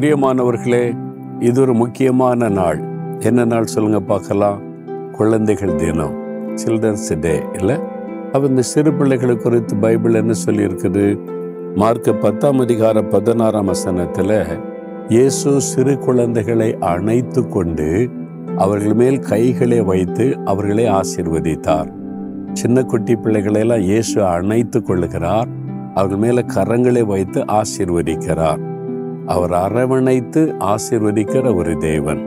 பிரியமானவர்களே இது ஒரு முக்கியமான நாள். என்ன நாள் சொல்லுங்க பார்க்கலாம். குழந்தைகள் தினம். சில்ட்ரன்ஸ் டே இல்லை? அப்போ இந்த சிறு பிள்ளைகளை குறித்து பைபிள் என்ன சொல்லியிருக்குது? மார்க் பத்தாம் அதிகார பதினாறாம் வசனத்தில் இயேசு சிறு குழந்தைகளை அணைத்து கொண்டு அவர்கள் மேல் கைகளை வைத்து அவர்களை ஆசீர்வதித்தார். சின்ன குட்டி பிள்ளைகளெல்லாம் இயேசு அணைத்து கொள்ளுகிறார். அவர்கள் மேலே கரங்களை வைத்து ஆசீர்வதிக்கிறார். அவர் அரவணைத்து ஆசிர்வதிக்கிற ஒரு தேவன்.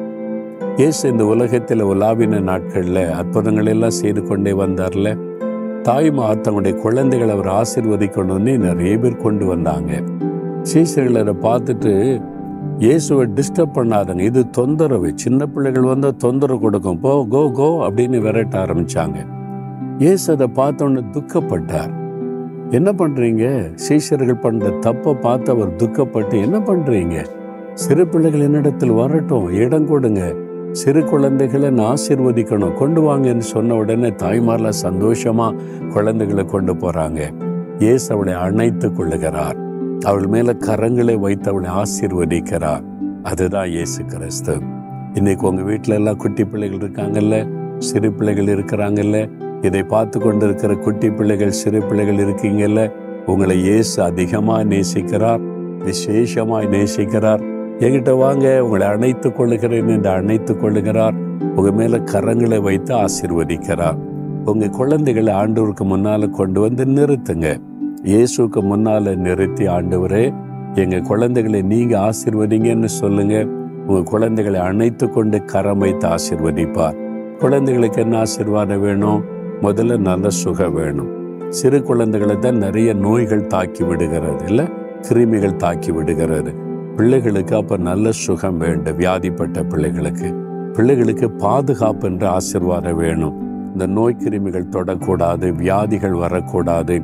இயேசு இந்த உலகத்தில் உலாவின நாட்களில் அற்புதங்கள் எல்லாம் செய்து கொண்டே வந்தார்ல. தாய்மார் தங்களுடைய குழந்தைகளை அவர் ஆசிர்வதிக்கணும்னு நிறைய பேர் கொண்டு வந்தாங்க. சீசர்களை அதை பார்த்துட்டு இயேசுவை டிஸ்டர்ப் பண்ணாதங்க. இது தொந்தரவு. சின்ன பிள்ளைகள் வந்தால் தொந்தரவு கொடுக்கும். போ கோ கோ அப்படின்னு விரட்ட ஆரம்பிச்சாங்க. இயேசு அதை பார்த்தோன்னு துக்கப்பட்டார். என்ன பண்றீங்க? சீஷர்கள் பண்ற தப்பை பார்த்து அவர் துக்கப்பட்டு என்ன பண்றீங்க? சிறு பிள்ளைகள் என்னிடத்தில் வரட்டும் இடம் கொடுங்க. சிறு குழந்தைகளை நான் ஆசீர்வதிக்கணும். கொண்டு வாங்கன்னு சொன்ன உடனே தாய்மார்லாம் சந்தோஷமா குழந்தைகளை கொண்டு போறாங்க. இயேசு அவளை அணைத்து கொள்ளுகிறார். அவள் மேல கரங்களை வைத்து அவளை ஆசிர்வதிக்கிறார். அதுதான் இயேசு கிறிஸ்து. இன்னைக்கு உங்க வீட்டுல எல்லாம் குட்டி பிள்ளைகள் இருக்காங்கல்ல? சிறு பிள்ளைகள் இருக்கிறாங்கல்ல? இதை பார்த்து கொண்டிருக்கிற குட்டி பிள்ளைகள் சிறு பிள்ளைகள் இருக்கீங்கல்ல உங்களை இயேசு அதிகமாக நேசிக்கிறார் விசேஷமாய் நேசிக்கிறார். என்கிட்ட வாங்க உங்களை அணைத்துக் கொள்ளுகிறேன் என்று அணைத்துக் கொள்ளுகிறார். உங்க மேல கரங்களை வைத்து ஆசீர்வதிக்கிறார். உங்க குழந்தைகளை ஆண்டவருக்கு முன்னால கொண்டு வந்து நிறுத்துங்க. இயேசுக்கு முன்னால நிறுத்தி ஆண்டவரே எங்க குழந்தைகளை நீங்க ஆசீர்வதிங்கன்னு சொல்லுங்க. உங்க குழந்தைகளை அணைத்து கொண்டு கரம் வைத்து ஆசிர்வதிப்பார். குழந்தைகளுக்கு என்ன ஆசீர்வாதம் வேணும்? முதல்ல நல்ல சுகம் வேணும். சிறு குழந்தைகளை தான் நிறைய நோய்கள் தாக்கி விடுகிறது இல்லை? கிருமிகள் தாக்கி விடுகிறது. பிள்ளைகளுக்கு அப்போ நல்ல சுகம் வேண்டும் வியாதிப்பட்ட பிள்ளைகளுக்கு. பிள்ளைகளுக்கு பாதுகாப்பு என்ற ஆசிர்வாதம் வேணும். இந்த நோய் கிருமிகள் தொடக்கூடாது வியாதிகள் வரக்கூடாது.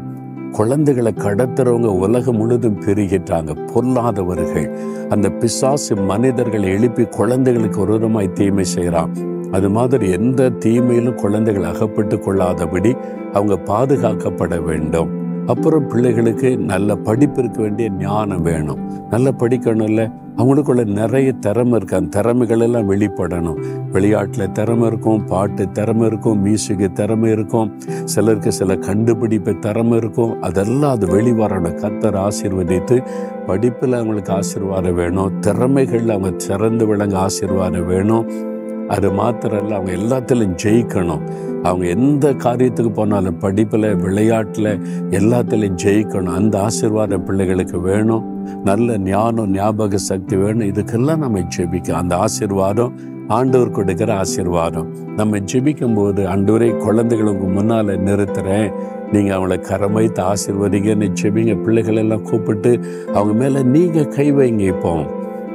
குழந்தைகளை கடத்துறவங்க உலகம் முழுதும் பெருகிட்டாங்க பொல்லாதவர்கள் அந்த பிசாசு மனிதர்களை எழுப்பி குழந்தைகளுக்கு ஒரு விதமாய் தீமை செய்கிறான் அது மாதிரி எந்த தீமையிலும் குழந்தைகள் அகப்பட்டு கொள்ளாதபடி அவங்க பாதுகாக்கப்பட வேண்டும். அப்புறம் பிள்ளைகளுக்கு நல்ல படிப்பு இருக்க வேண்டிய ஞானம் வேணும். நல்லா படிக்கணும்ல. அவங்களுக்குள்ள நிறைய திறமை இருக்கு. அந்த திறமைகள் எல்லாம் வெளிப்படணும். விளையாட்டில் திறமை இருக்கும் பாட்டு திறமை இருக்கும் மியூசிக்கு திறமை இருக்கும். சிலருக்கு சில கண்டுபிடிப்பு திறமை இருக்கும். அதெல்லாம் அது வெளிவரணும். கத்தர் ஆசீர்வதித்து படிப்பில் அவங்களுக்கு ஆசீர்வாதம் வேணும். திறமைகள் அவங்க சிறந்து விளங்க ஆசீர்வாதம் வேணும். அது மாத்திரம் இல்லை அவங்க எல்லாத்திலும் ஜெயிக்கணும். அவங்க எந்த காரியத்துக்கு போனாலும் படிப்பில் விளையாட்டில் எல்லாத்திலையும் ஜெயிக்கணும். அந்த ஆசிர்வாதம் பிள்ளைகளுக்கு வேணும். நல்ல ஞானம் ஞாபக சக்தி வேணும். இதுக்கெல்லாம் நம்ம ஜெபிக்க அந்த ஆசீர்வாதம் ஆண்டவர் கொடுக்கிற ஆசீர்வாதம். நம்ம ஜெபிக்கும் போது ஆண்டவரை குழந்தைகளுக்கு முன்னால் நிறுத்துறேன். நீங்கள் அவங்கள கரம் வைத்து ஆசீர்வதிங்கன்னு ஜெபிங்க. பிள்ளைகள் எல்லாம் கூப்பிட்டு அவங்க மேலே நீங்கள் கை வைங்க இப்போ.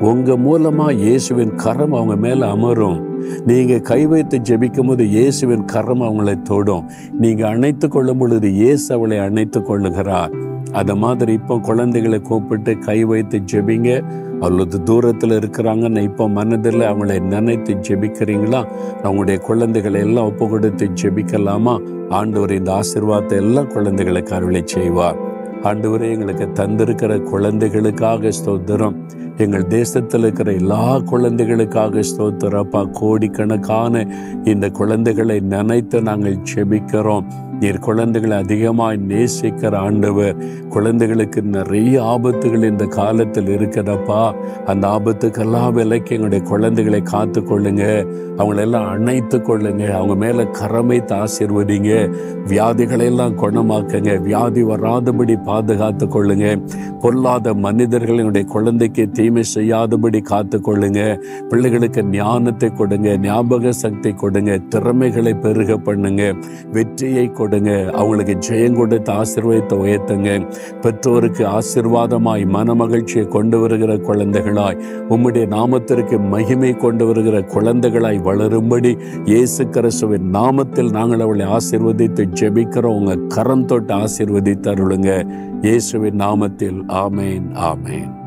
உங்கள் மூலமாக இயேசுவின் கரம் அவங்க மேலே அமரும். நீங்கள் கை வைத்து ஜெபிக்கும் போது இயேசுவின் கரம் அவங்களை தொடும். நீங்கள் அணைத்து கொள்ளும் பொழுது இயேசு அவளை அணைத்து கொள்ளுகிறார். அத மாதிரி இப்போ குழந்தைகளை கூப்பிட்டு கை வைத்து ஜெபிங்க. அவ்வளவு தூரத்தில் இருக்கிறாங்கன்னு இப்போ மனதில் அவங்களை நினைத்து ஜெபிக்கிறீங்களா? அவங்களுடைய குழந்தைகளை எல்லாம் ஒப்பு கொடுத்து ஜெபிக்கலாமா? ஆண்டவர் இந்த ஆசிர்வாதத்தை எல்லாம் குழந்தைகளுக்கு அருளை செய்வார். ஆண்டவரே எங்களுக்கு தந்திருக்கிற குழந்தைகளுக்காக ஸ்தோத்திரம். எங்கள் தேசத்தில் இருக்கிற எல்லா குழந்தைகளுக்காக ஸ்தோத்திரப்பா கோடிக்கணக்கான இந்த குழந்தைகளை நினைத்து நாங்கள் செபிக்கிறோம். நீர் குழந்தைகளை அதிகமாக நேசிக்கிற ஆண்டவர். குழந்தைகளுக்கு நிறைய ஆபத்துகள் இந்த காலத்தில் இருக்கிறப்பா அந்த ஆபத்துக்கெல்லாம் விலைக்கு எங்களுடைய குழந்தைகளை காத்து கொள்ளுங்க அவங்களெல்லாம் அணைத்து கொள்ளுங்க. அவங்க மேலே கரமைத்து ஆசீர்வதிங்க வியாதிகளை எல்லாம் குணமாக்குங்க. வியாதி வராதபடி பாதுகாத்து கொள்ளுங்க. பொல்லாத மனிதர்கள் என்னுடைய குழந்தைக்கு தீமை செய்யாதபடி காத்து கொள்ளுங்க. பிள்ளைகளுக்கு ஞானத்தை கொடுங்க. ஞாபக சக்தி கொடுங்க. திறமைகளை பெருக பண்ணுங்க. வெற்றியை கொடுங்க. அவங்களுக்கு ஜெயம் கொடுத்து ஆசீர்வதித்து உயர்த்துங்க. பெற்றோருக்கு ஆசீர்வாதமாய் மன மகிழ்ச்சியை கொண்டு வருகிற குழந்தைகளாய் உம்முடைய நாமத்திற்கு மகிமை கொண்டு வருகிற குழந்தைகளாய் வளரும்படி இயேசு கிறிஸ்துவின் நாமத்தில் நாங்கள் அவளை ஆசிர்வதித்து ஜெபிக்கிறோம். உங்க கரம் தொட்டு ஆசிர்வதித்தருளுங்க இயேசுவின் நாமத்தில். ஆமேன் ஆமேன்.